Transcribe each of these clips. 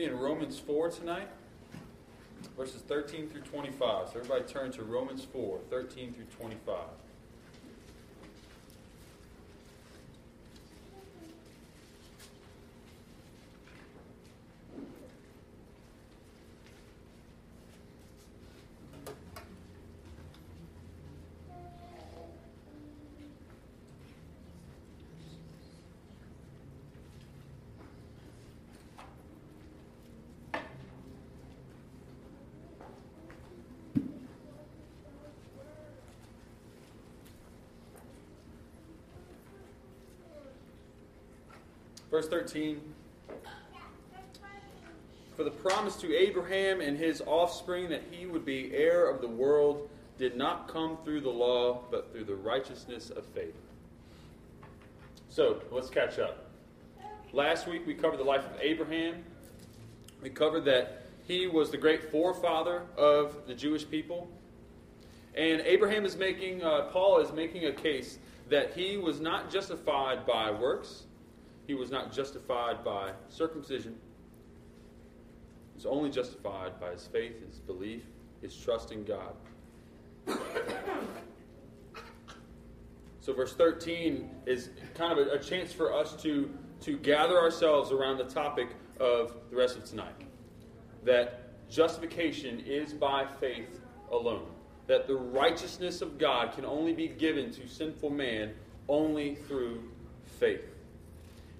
be in Romans 4 tonight, verses 13 through 25. So everybody turn to Romans 4, 13 through 25. Verse 13 For the promise to Abraham and his offspring that he would be heir of the world did not come through the law, but through the righteousness of faith. So, let's catch up. Last week we covered the life of Abraham. We covered that he was the great forefather of the Jewish people. And Abraham is making, uh, Paul is making a case that he was not justified by works, he was not justified by circumcision. He was only justified by his faith, his belief, his trust in God. So, verse 13 is kind of a, a, chance for us to, to gather ourselves around the topic of the rest of tonight. That justification is by faith alone. That the righteousness of God can only be given to sinful man only through faith.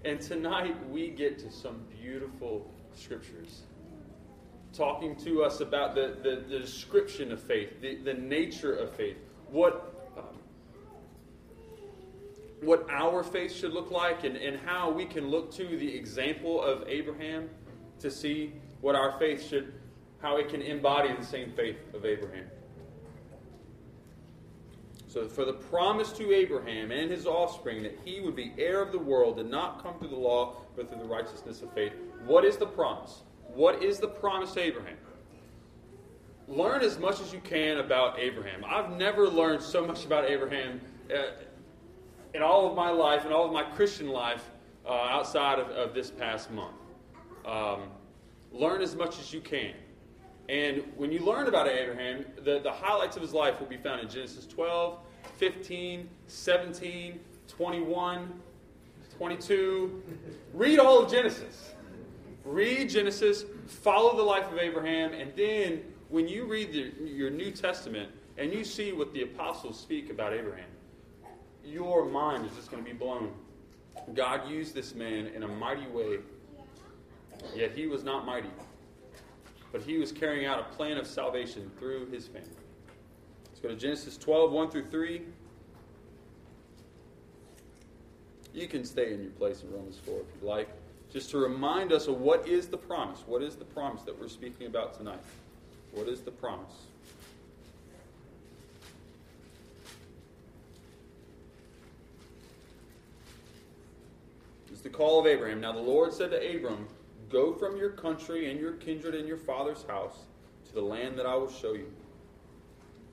And tonight we get to some beautiful scriptures talking to us about the, the, the description of faith, the, the nature of faith, what, um, what our faith should look like, and, and how we can look to the example of Abraham to see what our faith should, how it can embody the same faith of Abraham. So, for the promise to Abraham and his offspring that he would be heir of the world did not come through the law, but through the righteousness of faith. What is the promise? What is the promise to Abraham? Learn as much as you can about Abraham. I've never learned so much about Abraham uh, in all of my life, in all of my Christian life, uh, outside of, of, this past month. Um, learn as much as you can. And when you learn about Abraham, the, the highlights of his life will be found in Genesis 12, 15, 17, 21, 22. Read all of Genesis. Read Genesis, follow the life of Abraham, and then when you read the, your New Testament and you see what the apostles speak about Abraham, your mind is just going to be blown. God used this man in a mighty way, yet he was not mighty but he was carrying out a plan of salvation through his family. Let's go to Genesis 12, 1 through 3. You can stay in your place in Romans 4 if you'd like, just to remind us of what is the promise. What is the promise that we're speaking about tonight? What is the promise? It's the call of Abraham. Now the Lord said to Abram, Go from your country and your kindred and your father's house to the land that I will show you.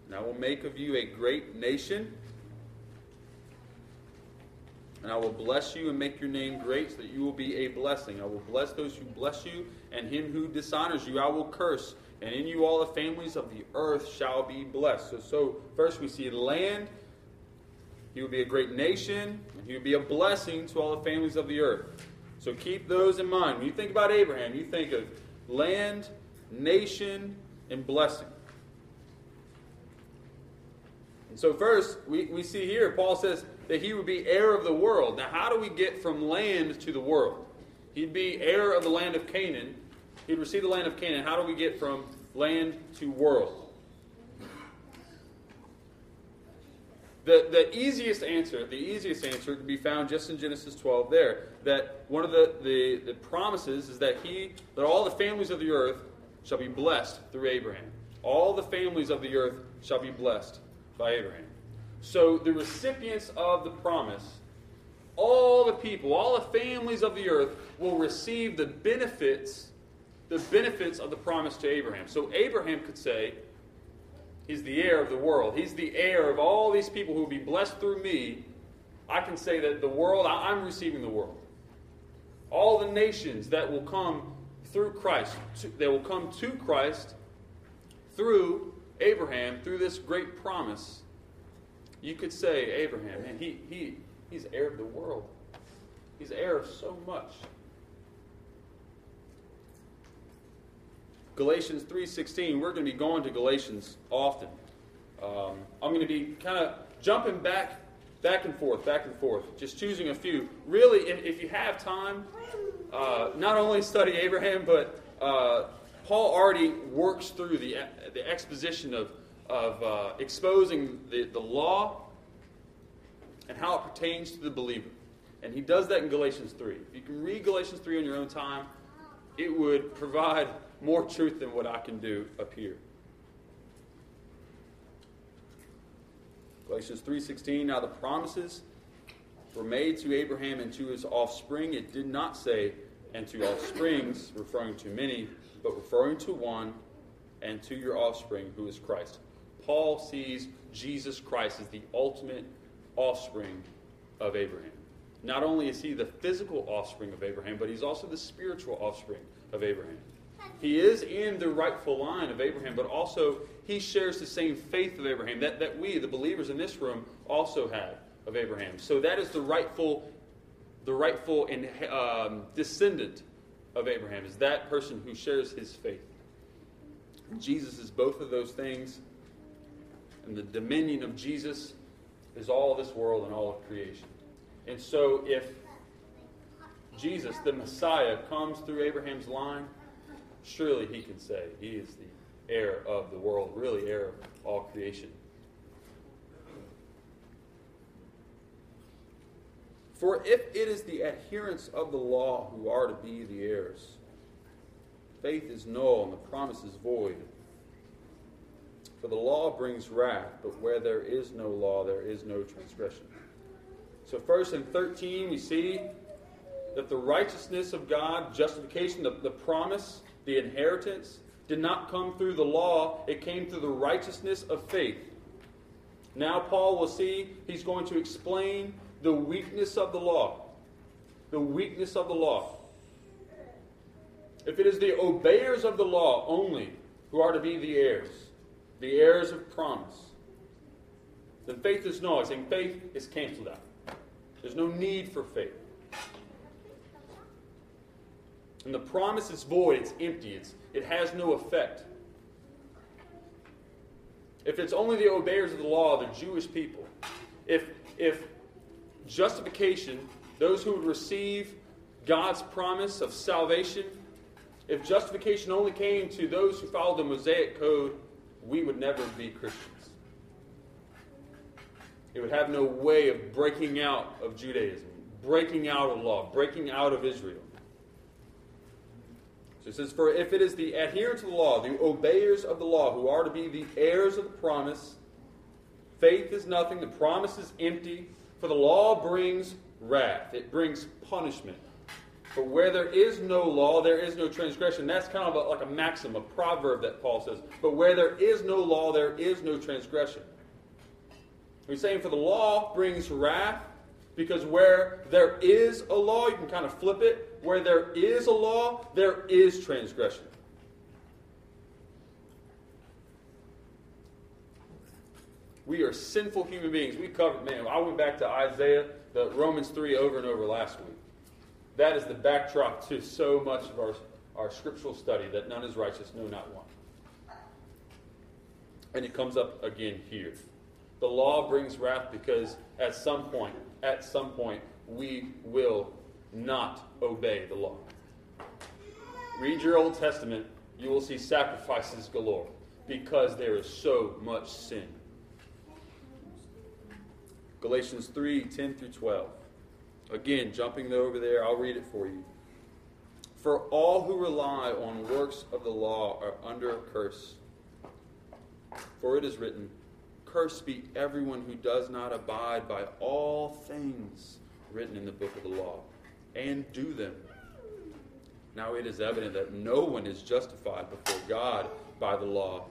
And I will make of you a great nation. And I will bless you and make your name great so that you will be a blessing. I will bless those who bless you, and him who dishonors you I will curse. And in you all the families of the earth shall be blessed. So, so first we see land. He will be a great nation, and he will be a blessing to all the families of the earth. So keep those in mind. When you think about Abraham, you think of land, nation, and blessing. And so, first, we, we see here, Paul says that he would be heir of the world. Now, how do we get from land to the world? He'd be heir of the land of Canaan. He'd receive the land of Canaan. How do we get from land to world? The, the easiest answer, the easiest answer to be found just in Genesis 12 there, that one of the, the, the promises is that he, that all the families of the earth shall be blessed through Abraham. All the families of the earth shall be blessed by Abraham. So the recipients of the promise, all the people, all the families of the earth will receive the benefits, the benefits of the promise to Abraham. So Abraham could say, He's the heir of the world. He's the heir of all these people who will be blessed through me. I can say that the world, I'm receiving the world. All the nations that will come through Christ. They will come to Christ through Abraham, through this great promise. You could say, Abraham, man, he, he, he's heir of the world. He's heir of so much. Galatians 3.16, we're going to be going to Galatians often. Um, I'm going to be kind of jumping back back and forth, back and forth, just choosing a few. Really, if, if you have time, uh, not only study Abraham, but uh, Paul already works through the, the exposition of, of uh, exposing the, the law and how it pertains to the believer. And he does that in Galatians 3. If you can read Galatians 3 on your own time, it would provide more truth than what I can do up here. Galatians 3:16 Now the promises were made to Abraham and to his offspring. It did not say and to offsprings, referring to many, but referring to one and to your offspring who is Christ. Paul sees Jesus Christ as the ultimate offspring of Abraham. Not only is he the physical offspring of Abraham, but he's also the spiritual offspring of Abraham. He is in the rightful line of Abraham, but also he shares the same faith of Abraham that, that we, the believers in this room, also have of Abraham. So that is the rightful, the rightful and um, descendant of Abraham, is that person who shares his faith. Jesus is both of those things, and the dominion of Jesus is all this world and all of creation. And so if Jesus, the Messiah, comes through Abraham's line, surely he can say he is the heir of the world, really heir of all creation. For if it is the adherents of the law who are to be the heirs, faith is null and the promise is void. For the law brings wrath, but where there is no law, there is no transgression. So, first in 13, we see that the righteousness of God, justification, the, the promise, the inheritance, did not come through the law, it came through the righteousness of faith. Now, Paul will see, he's going to explain the weakness of the law. The weakness of the law. If it is the obeyers of the law only who are to be the heirs, the heirs of promise, then faith is null. and faith is canceled out. There's no need for faith. And the promise is void, it's empty, it's, it has no effect. If it's only the obeyers of the law, the Jewish people, if, if justification, those who would receive God's promise of salvation, if justification only came to those who followed the Mosaic code, we would never be Christians. It would have no way of breaking out of Judaism, breaking out of law, breaking out of Israel. So it says, For if it is the adherents of the law, the obeyers of the law, who are to be the heirs of the promise, faith is nothing, the promise is empty, for the law brings wrath, it brings punishment. But where there is no law, there is no transgression. That's kind of a, like a maxim, a proverb that Paul says. But where there is no law, there is no transgression. He's saying for the law brings wrath, because where there is a law, you can kind of flip it. Where there is a law, there is transgression. We are sinful human beings. We covered, man, I went back to Isaiah, the Romans 3 over and over last week. That is the backdrop to so much of our, our scriptural study that none is righteous, no, not one. And it comes up again here. The law brings wrath because at some point, at some point, we will not obey the law. Read your Old Testament, you will see sacrifices galore because there is so much sin. Galatians 3 10 through 12. Again, jumping over there, I'll read it for you. For all who rely on works of the law are under a curse. For it is written, Cursed be everyone who does not abide by all things written in the book of the law and do them. Now it is evident that no one is justified before God by the law.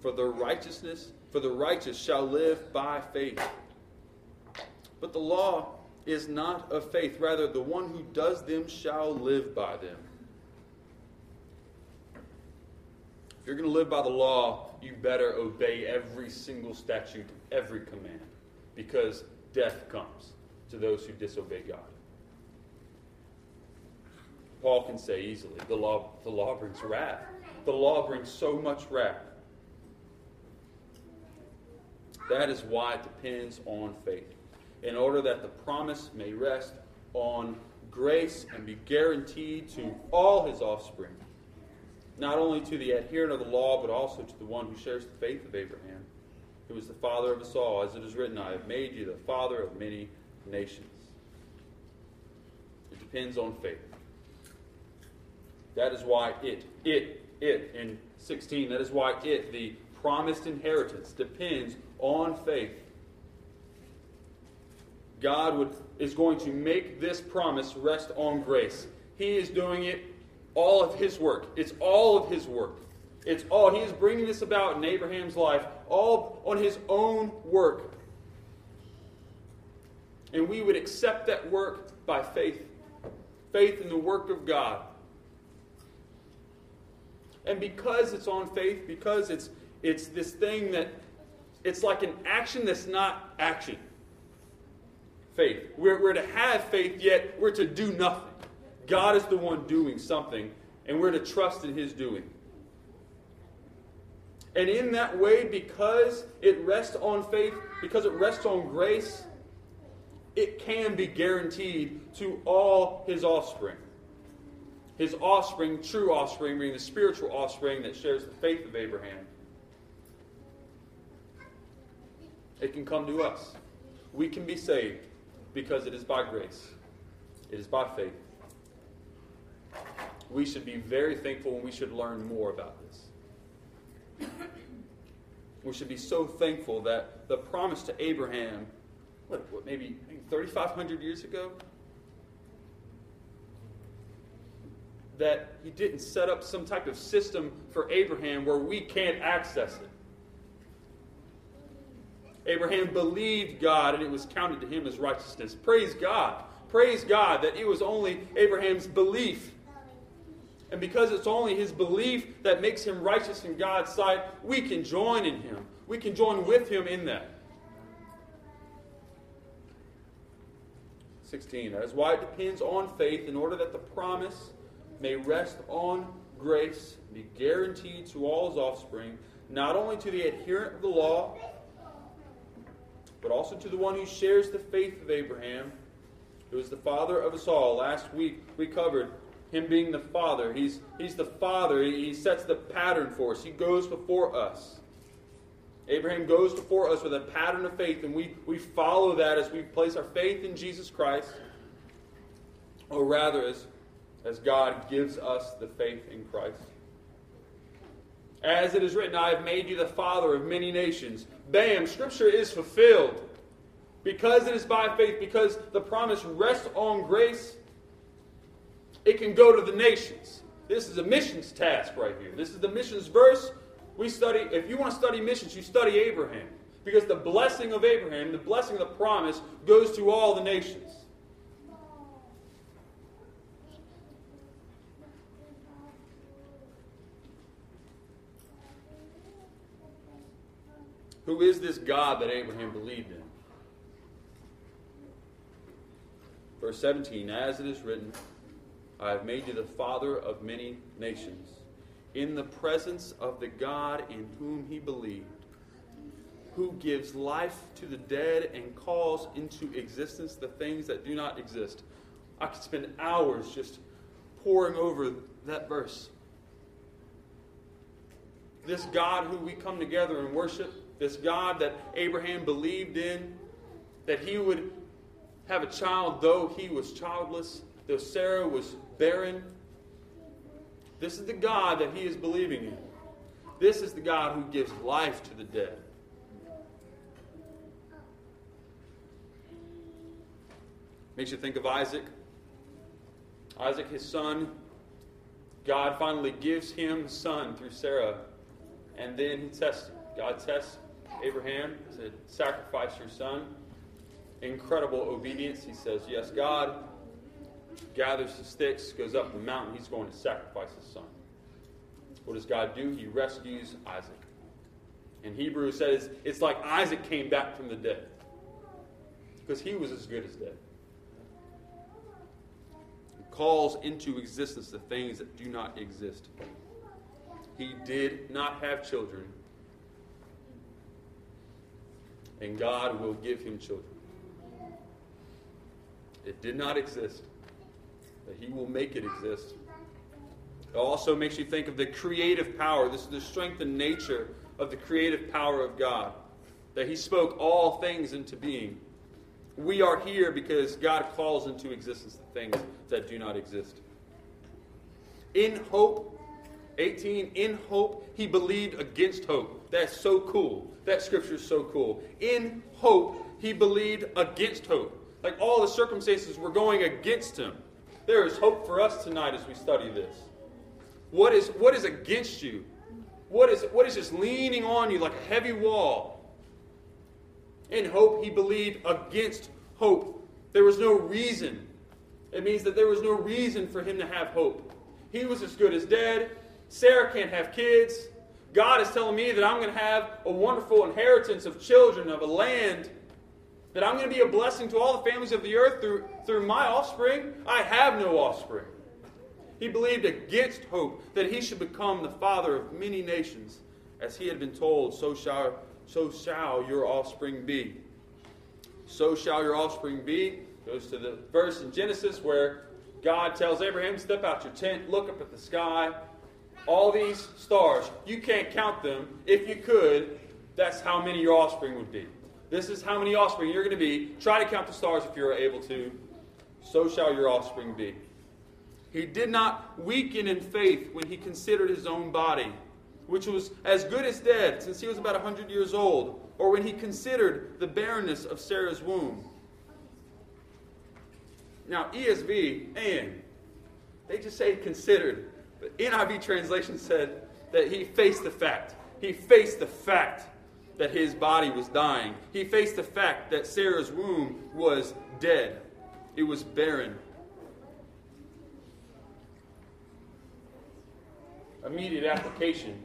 For the righteousness, for the righteous shall live by faith. But the law is not of faith, rather the one who does them shall live by them. If you're going to live by the law, you better obey every single statute, every command, because death comes to those who disobey God. Paul can say easily, the law, the law brings wrath. The law brings so much wrath. That is why it depends on faith. In order that the promise may rest on grace and be guaranteed to all his offspring, not only to the adherent of the law, but also to the one who shares the faith of Abraham, who is the father of us all. As it is written, I have made you the father of many nations. It depends on faith. That is why it, it, it, in 16, that is why it, the promised inheritance, depends on faith. God would, is going to make this promise rest on grace. He is doing it all of his work. It's all of his work. It's all, he is bringing this about in Abraham's life, all on his own work. And we would accept that work by faith faith in the work of God. And because it's on faith, because it's, it's this thing that it's like an action that's not action. Faith. We're, we're to have faith, yet we're to do nothing. God is the one doing something, and we're to trust in His doing. And in that way, because it rests on faith, because it rests on grace, it can be guaranteed to all His offspring. His offspring, true offspring, meaning the spiritual offspring that shares the faith of Abraham. It can come to us. We can be saved because it is by grace, it is by faith we should be very thankful and we should learn more about this. We should be so thankful that the promise to Abraham, what, what maybe 3,500 years ago, that he didn't set up some type of system for Abraham where we can't access it. Abraham believed God and it was counted to him as righteousness. Praise God. Praise God that it was only Abraham's belief and because it's only his belief that makes him righteous in God's sight, we can join in him. We can join with him in that. 16. That is why it depends on faith in order that the promise may rest on grace, be guaranteed to all his offspring, not only to the adherent of the law, but also to the one who shares the faith of Abraham, who is the father of us all. Last week we covered him being the Father. He's, he's the Father. He sets the pattern for us. He goes before us. Abraham goes before us with a pattern of faith, and we, we follow that as we place our faith in Jesus Christ, or rather, as, as God gives us the faith in Christ. As it is written, I have made you the father of many nations. Bam, Scripture is fulfilled. Because it is by faith, because the promise rests on grace, it can go to the nations. This is a missions task right here. This is the missions verse. We study, if you want to study missions, you study Abraham. Because the blessing of Abraham, the blessing of the promise, goes to all the nations. Who is this God that Abraham believed in? Verse 17, as it is written, I have made you the father of many nations, in the presence of the God in whom he believed, who gives life to the dead and calls into existence the things that do not exist. I could spend hours just poring over that verse. This God who we come together and worship, this God that Abraham believed in, that he would have a child though he was childless, though Sarah was barren. This is the God that he is believing in. This is the God who gives life to the dead. Makes you think of Isaac. Isaac, his son, God finally gives him a son through Sarah, and then he tests him. God tests Abraham, said, Sacrifice your son. Incredible obedience. He says, Yes, God, gathers the sticks, goes up the mountain. He's going to sacrifice his son. What does God do? He rescues Isaac. And Hebrew, says it's like Isaac came back from the dead because he was as good as dead. He calls into existence the things that do not exist. He did not have children, and God will give him children. It did not exist, but He will make it exist. It also makes you think of the creative power. This is the strength and nature of the creative power of God. That He spoke all things into being. We are here because God calls into existence the things that do not exist. In hope, 18, in hope, he believed against hope. That's so cool. That scripture is so cool. In hope, he believed against hope. Like all the circumstances were going against him. There is hope for us tonight as we study this. What is, what is against you? What is, what is just leaning on you like a heavy wall? In hope, he believed against hope. There was no reason. It means that there was no reason for him to have hope. He was as good as dead. Sarah can't have kids. God is telling me that I'm going to have a wonderful inheritance of children, of a land that I'm going to be a blessing to all the families of the earth through, through my offspring. I have no offspring. He believed against hope that he should become the father of many nations. As he had been told, so shall, so shall your offspring be. So shall your offspring be. Goes to the verse in Genesis where God tells Abraham, Step out your tent, look up at the sky. All these stars, you can't count them. If you could, that's how many your offspring would be. This is how many offspring you're going to be. Try to count the stars if you're able to. So shall your offspring be. He did not weaken in faith when he considered his own body, which was as good as dead since he was about 100 years old, or when he considered the barrenness of Sarah's womb. Now, ESV and they just say considered. But NIV translation said that he faced the fact. He faced the fact that his body was dying. He faced the fact that Sarah's womb was dead, it was barren. Immediate application.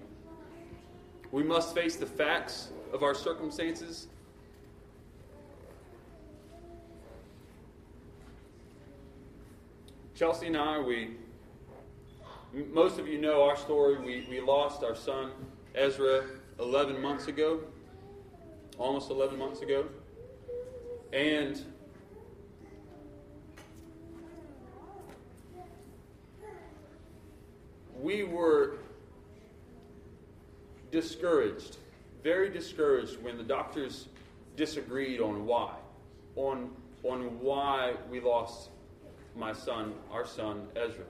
We must face the facts of our circumstances. Chelsea and I, we, most of you know our story. We, we lost our son, Ezra, 11 months ago almost 11 months ago. And we were discouraged, very discouraged when the doctors disagreed on why, on, on why we lost my son, our son, Ezra.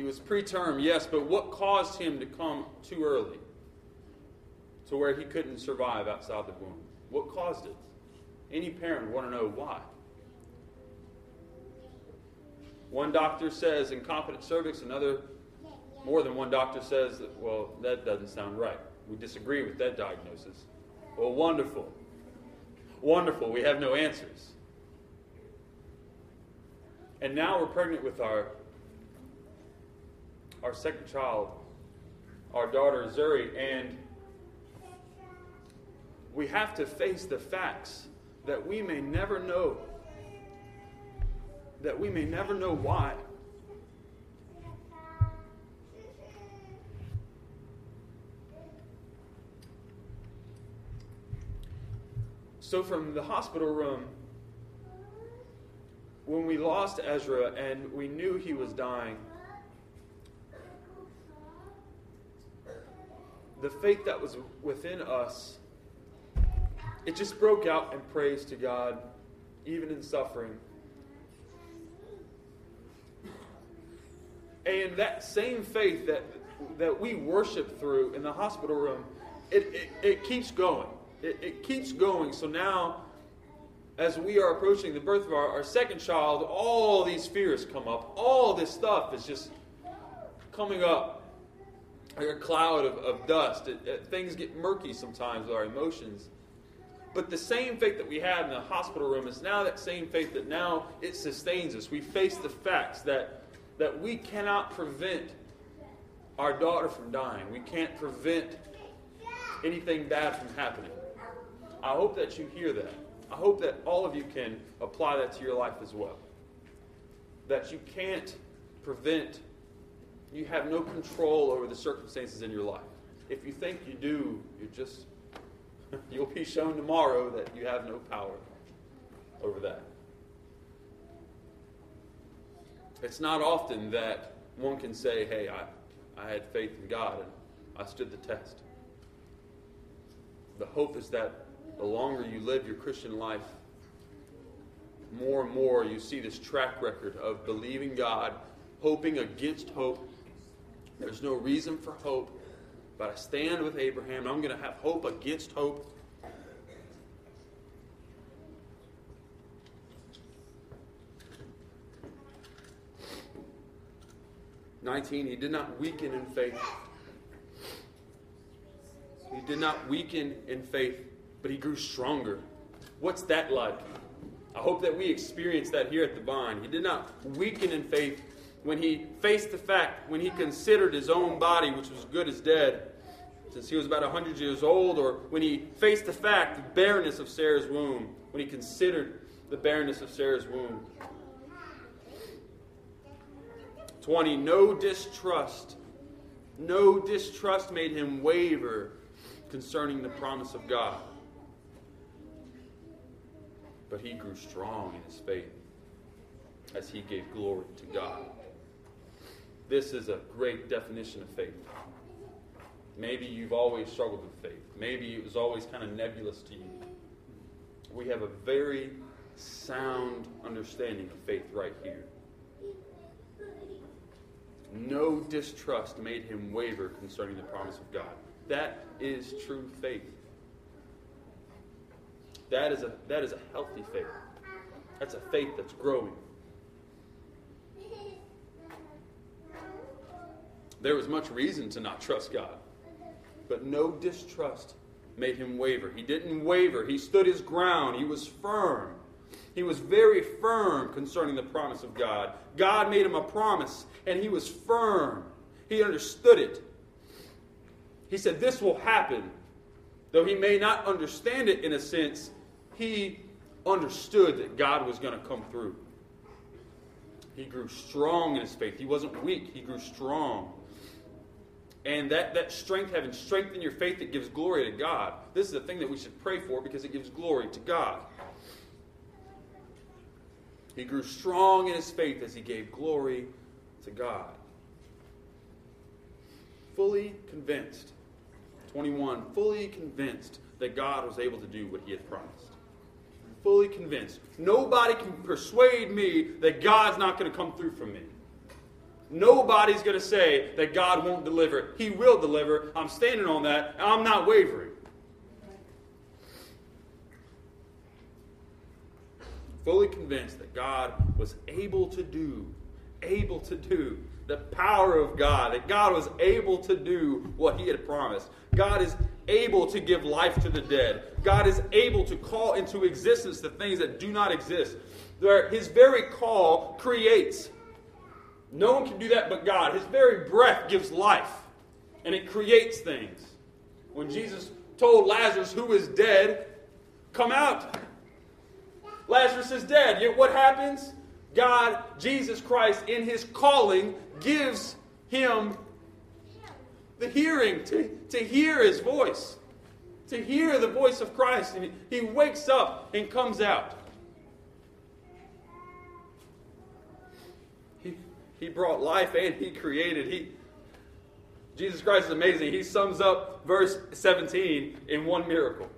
He was preterm, yes, but what caused him to come too early? to where he couldn't survive outside the womb? What caused it? Any parent would want to know why. One doctor says incompetent cervix, another, more than one doctor says, that, well, that doesn't sound right. We disagree with that diagnosis. Well, wonderful. Wonderful. We have no answers. And now we're pregnant with our, our second child, our daughter Zuri, and we have to face the facts that we may never know. That we may never know why. So, from the hospital room, when we lost Ezra and we knew he was dying, the faith that was within us it just broke out in praise to God, even in suffering. And that same faith that, that we worship through in the hospital room, it, it, it keeps going. It, it, keeps going. So now, as we are approaching the birth of our, our second child, all these fears come up. All this stuff is just coming up like a cloud of, of dust. It, things get murky sometimes with our emotions. But the same faith that we had in the hospital room is now that same faith that now it sustains us. We face the facts that, that we cannot prevent our daughter from dying. We can't prevent anything bad from happening. I hope that you hear that. I hope that all of you can apply that to your life as well. That you can't prevent, you have no control over the circumstances in your life. If you think you do, you just, you'll be shown tomorrow that you have no power over that. It's not often that one can say, hey, I, I had faith in God and I stood the test. The hope is that the longer you live your Christian life, more and more you see this track record of believing God, hoping against hope. There's no reason for hope, but I stand with Abraham. and I'm going to have hope against hope. 19, he did not weaken in faith. He did not weaken in faith, but he grew stronger. What's that like? I hope that we experience that here at the vine. He did not weaken in faith when he faced the fact, when he considered his own body, which was good as dead, since he was about 100 years old, or when he faced the fact, the barrenness of Sarah's womb, when he considered the barrenness of Sarah's womb. 20. No distrust. No distrust made him waver concerning the promise of God. But he grew strong in his faith as he gave glory to God. This is a great definition of faith. Maybe you've always struggled with faith. Maybe it was always kind of nebulous to you. We have a very sound understanding of faith right here. No distrust made him waver concerning the promise of God. That is true faith. That is a, that is a healthy faith. That's a faith that's growing. There was much reason to not trust God, but no distrust made him waver. He didn't waver, he stood his ground, he was firm. He was very firm concerning the promise of God. God made him a promise, and he was firm. He understood it. He said, This will happen. Though he may not understand it in a sense, he understood that God was going to come through. He grew strong in his faith. He wasn't weak, he grew strong. And that, that strength, having strength in your faith, that gives glory to God. This is the thing that we should pray for because it gives glory to God. He grew strong in his faith as he gave glory to God. Fully convinced. 21. Fully convinced that God was able to do what he had promised. Fully convinced. Nobody can persuade me that God's not going to come through for me. Nobody's going to say that God won't deliver. He will deliver. I'm standing on that. I'm not wavering. fully convinced that God was able to do, able to do the power of God, that God was able to do what he had promised. God is able to give life to the dead. God is able to call into existence the things that do not exist. His very call creates. No one can do that but God. His very breath gives life, and it creates things. When Jesus told Lazarus, who is dead, come out, Lazarus is dead. Yet what happens? God, Jesus Christ, in his calling, gives him the hearing to, to hear his voice, to hear the voice of Christ. And he wakes up and comes out. He, brought life and he created. He, Jesus Christ is amazing. He sums up verse 17 in one miracle.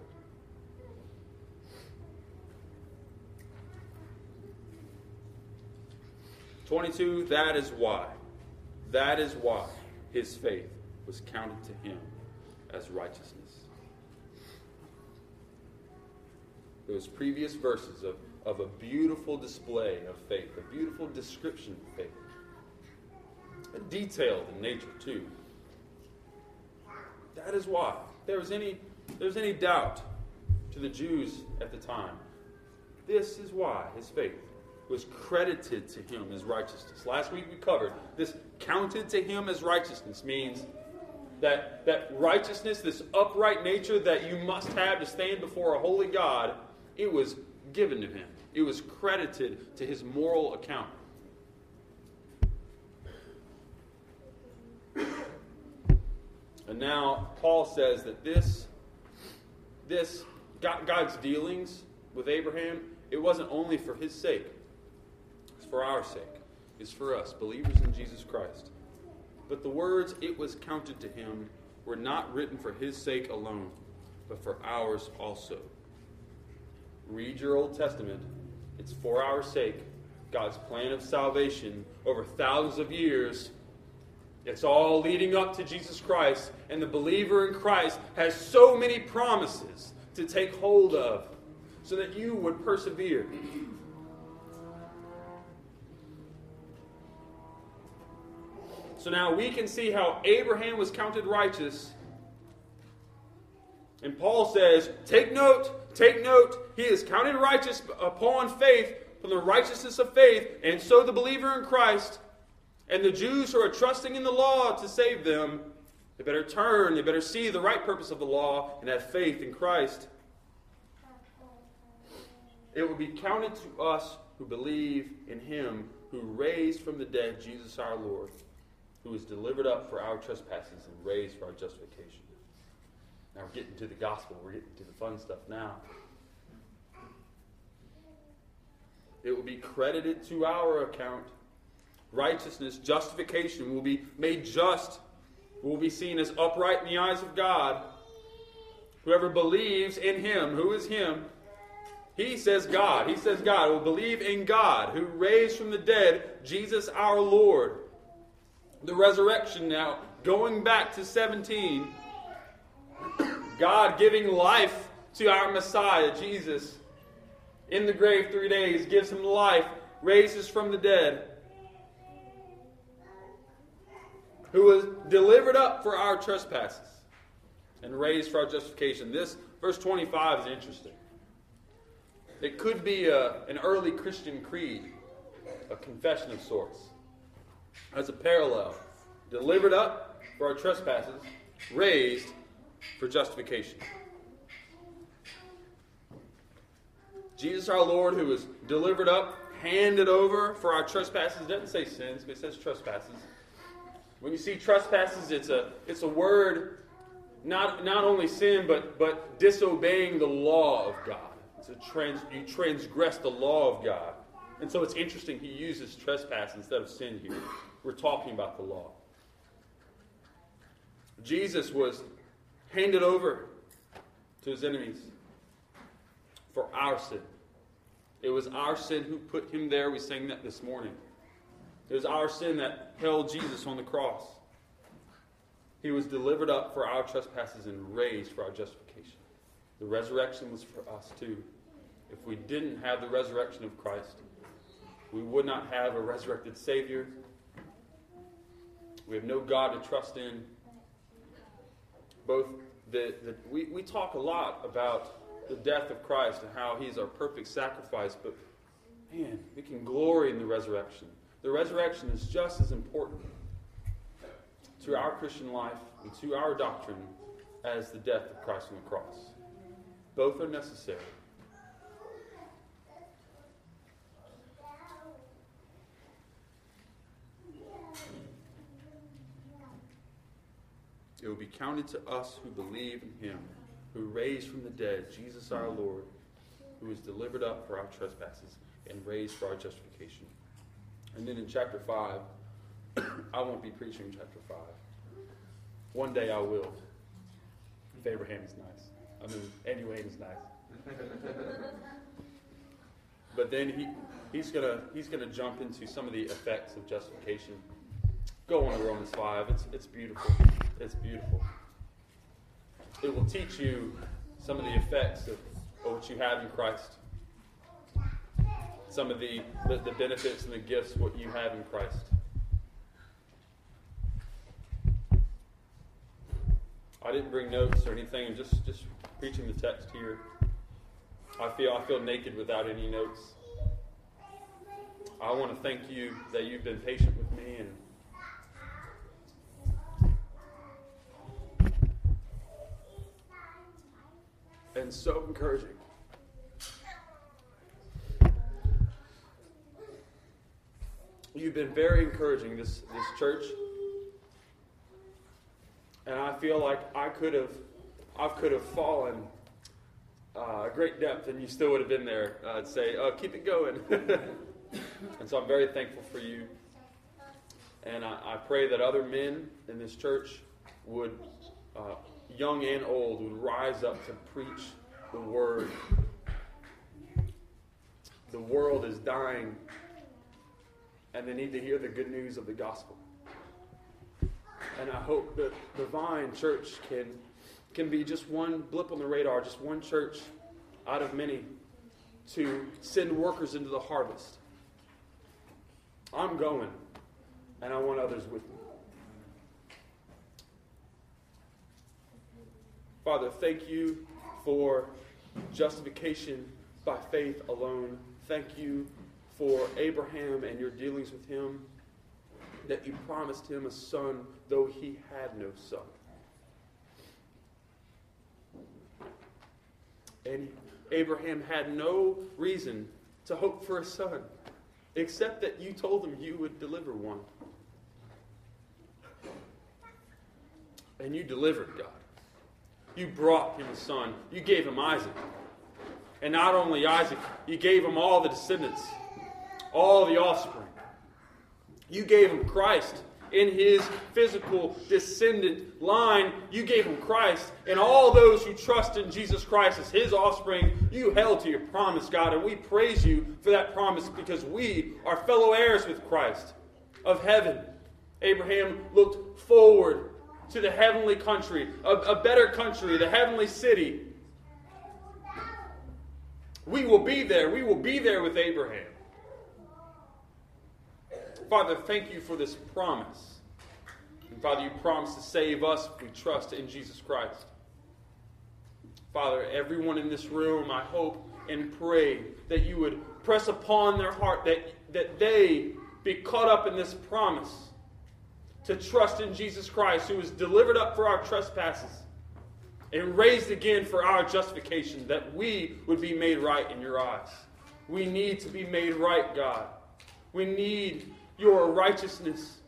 22, that is why. That is why his faith was counted to him as righteousness. Those previous verses of, of a beautiful display of faith, a beautiful description of faith, and detailed in nature too. That is why. There was any, there was any doubt to the Jews at the time, this is why his faith was credited to him as righteousness. Last week we covered this counted to him as righteousness means that, that righteousness, this upright nature that you must have to stand before a holy God, it was given to him. It was credited to his moral account. And now Paul says that this, this God's dealings with Abraham, it wasn't only for his sake, it's for our sake. It's for us, believers in Jesus Christ. But the words, it was counted to him, were not written for his sake alone, but for ours also. Read your Old Testament. It's for our sake. God's plan of salvation over thousands of years. It's all leading up to Jesus Christ. And the believer in Christ has so many promises to take hold of so that you would persevere. So now we can see how Abraham was counted righteous. And Paul says, Take note, take note, he is counted righteous upon faith, from the righteousness of faith, and so the believer in Christ. And the Jews who are trusting in the law to save them, they better turn, they better see the right purpose of the law and have faith in Christ. It will be counted to us who believe in him who raised from the dead Jesus our Lord who was delivered up for our trespasses and raised for our justification. Now we're getting to the gospel. We're getting to the fun stuff now. It will be credited to our account. Righteousness, justification will be made just, will be seen as upright in the eyes of God. Whoever believes in him, who is him? He says God. He says God will believe in God who raised from the dead Jesus our Lord the resurrection now, going back to 17, God giving life to our Messiah, Jesus, in the grave three days, gives him life, raises from the dead, who was delivered up for our trespasses and raised for our justification. This, verse 25, is interesting. It could be a, an early Christian creed, a confession of sorts as a parallel. Delivered up for our trespasses, raised for justification. Jesus our Lord, who was delivered up, handed over for our trespasses, doesn't say sins, but it says trespasses. When you see trespasses, it's a, it's a word, not, not only sin, but, but disobeying the law of God. It's a trans, you transgress the law of God. And so it's interesting he uses trespass instead of sin here. We're talking about the law. Jesus was handed over to his enemies for our sin. It was our sin who put him there. We sang that this morning. It was our sin that held Jesus on the cross. He was delivered up for our trespasses and raised for our justification. The resurrection was for us too. If we didn't have the resurrection of Christ, we would not have a resurrected Savior. We have no God to trust in. Both the, the we, we talk a lot about the death of Christ and how he's our perfect sacrifice, but man, we can glory in the resurrection. The resurrection is just as important to our Christian life and to our doctrine as the death of Christ on the cross. Both are necessary. It will be counted to us who believe in him, who raised from the dead Jesus our Lord, who was delivered up for our trespasses and raised for our justification. And then in chapter 5, I won't be preaching chapter 5. One day I will. If Abraham is nice. I mean, anyway, is nice. but then he, he's going he's gonna jump into some of the effects of justification. Go on to Romans 5. It's, it's beautiful. It's beautiful. It will teach you some of the effects of, of what you have in Christ some of the, the, the benefits and the gifts what you have in Christ. I didn't bring notes or anything. I'm just just preaching the text here. I feel I feel naked without any notes. I want to thank you that you've been patient with me and and so encouraging. You've been very encouraging this, this church. And I feel like I could have I could have fallen uh, a great depth and you still would have been there. I'd say, oh, keep it going. and so I'm very thankful for you. And I, I pray that other men in this church would, uh, young and old, would rise up to preach the word. The world is dying, and they need to hear the good news of the gospel. And I hope that the Vine Church can, can be just one blip on the radar, just one church out of many to send workers into the harvest. I'm going, and I want others with me. Father, thank you for justification by faith alone. Thank you for Abraham and your dealings with him, that you promised him a son, though he had no son. And Abraham had no reason to hope for a son, except that you told him you would deliver one. And you delivered, God. You brought him a son. You gave him Isaac. And not only Isaac, you gave him all the descendants, all the offspring. You gave him Christ in his physical descendant line. You gave him Christ. And all those who trust in Jesus Christ as his offspring, you held to your promise, God. And we praise you for that promise because we are fellow heirs with Christ of heaven. Abraham looked forward to the heavenly country, a, a better country, the heavenly city. We will be there. We will be there with Abraham. Father, thank you for this promise. And Father, you promise to save us if we trust in Jesus Christ. Father, everyone in this room, I hope and pray that you would press upon their heart that, that they be caught up in this promise to trust in Jesus Christ, who was delivered up for our trespasses and raised again for our justification, that we would be made right in your eyes. We need to be made right, God. We need your righteousness.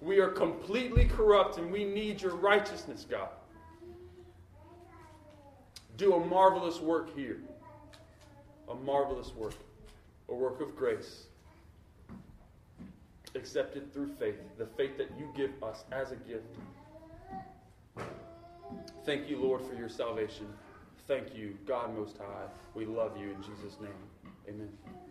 We are completely corrupt and we need your righteousness, God. Do a marvelous work here. A marvelous work. A work of grace accepted through faith, the faith that you give us as a gift. Thank you, Lord, for your salvation. Thank you, God Most High. We love you in Jesus' name. Amen.